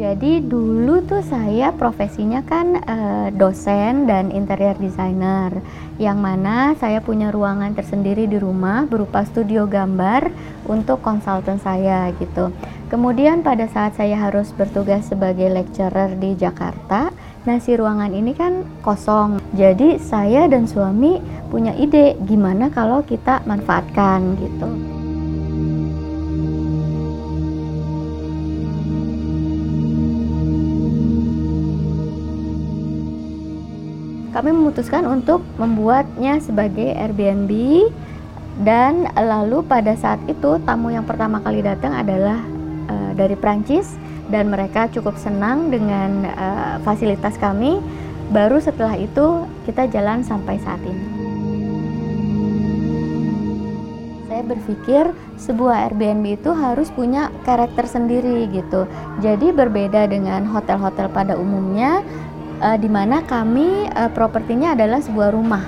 Jadi dulu tuh saya profesinya kan uh, dosen dan interior designer, yang mana saya punya ruangan tersendiri di rumah berupa studio gambar untuk konsultan saya gitu. Kemudian pada saat saya harus bertugas sebagai lecturer di Jakarta, nah si ruangan ini kan kosong. Jadi saya dan suami punya ide gimana kalau kita manfaatkan gitu. Kami memutuskan untuk membuatnya sebagai Airbnb dan lalu pada saat itu tamu yang pertama kali datang adalah uh, dari Prancis dan mereka cukup senang dengan uh, fasilitas kami. Baru setelah itu kita jalan sampai saat ini. Saya berpikir sebuah Airbnb itu harus punya karakter sendiri gitu. Jadi berbeda dengan hotel-hotel pada umumnya uh, di mana kami uh, propertinya adalah sebuah rumah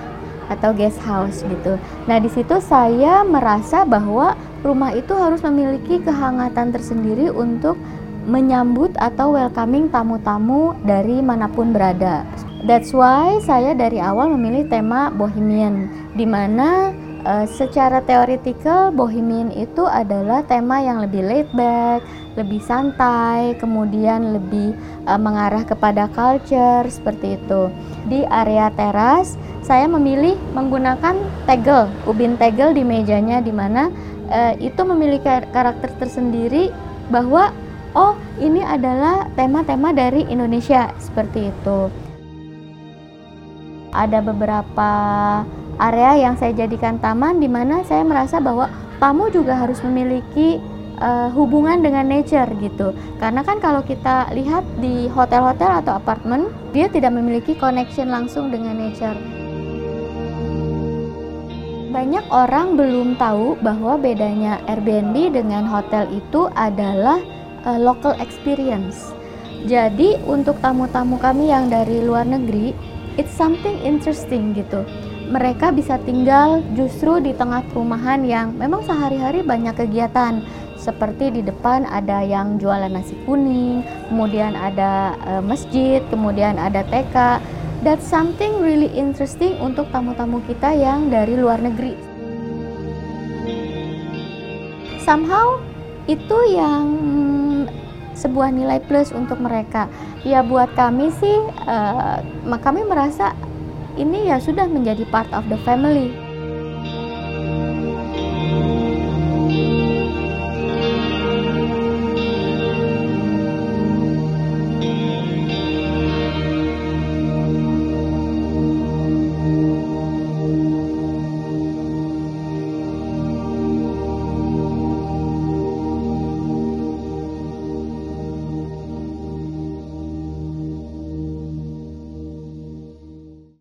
atau guest house gitu. Nah, di situ saya merasa bahwa rumah itu harus memiliki kehangatan tersendiri untuk menyambut atau welcoming tamu-tamu dari mana pun berada. That's why saya dari awal memilih tema bohemian di mana uh, secara teoretikal bohemian itu adalah tema yang lebih laid back, lebih santai, kemudian lebih uh, mengarah kepada culture seperti itu. Di area teras, saya memilih menggunakan tegel, ubin tegel di mejanya di mana uh, itu memiliki karakter tersendiri bahwa oh, ini adalah tema-tema dari Indonesia seperti itu. Ada beberapa area yang saya jadikan taman di mana saya merasa bahwa tamu juga harus memiliki uh, hubungan dengan nature gitu. Karena kan kalau kita lihat di hotel-hotel atau apartemen, dia tidak memiliki connection langsung dengan nature. Banyak orang belum tahu bahwa bedanya Airbnb dengan hotel itu adalah uh, local experience. Jadi untuk tamu-tamu kami yang dari luar negeri, it's something interesting gitu mereka bisa tinggal justru di tengah perumahan yang memang sehari-hari banyak kegiatan seperti di depan ada yang jualan nasi kuning, kemudian ada uh, masjid, kemudian ada TK. That's something really interesting untuk tamu-tamu kita yang dari luar negeri. Somehow itu yang sebuah nilai plus untuk mereka. Ya buat kami sih, uh, kami merasa ini ya sudah menjadi part of the family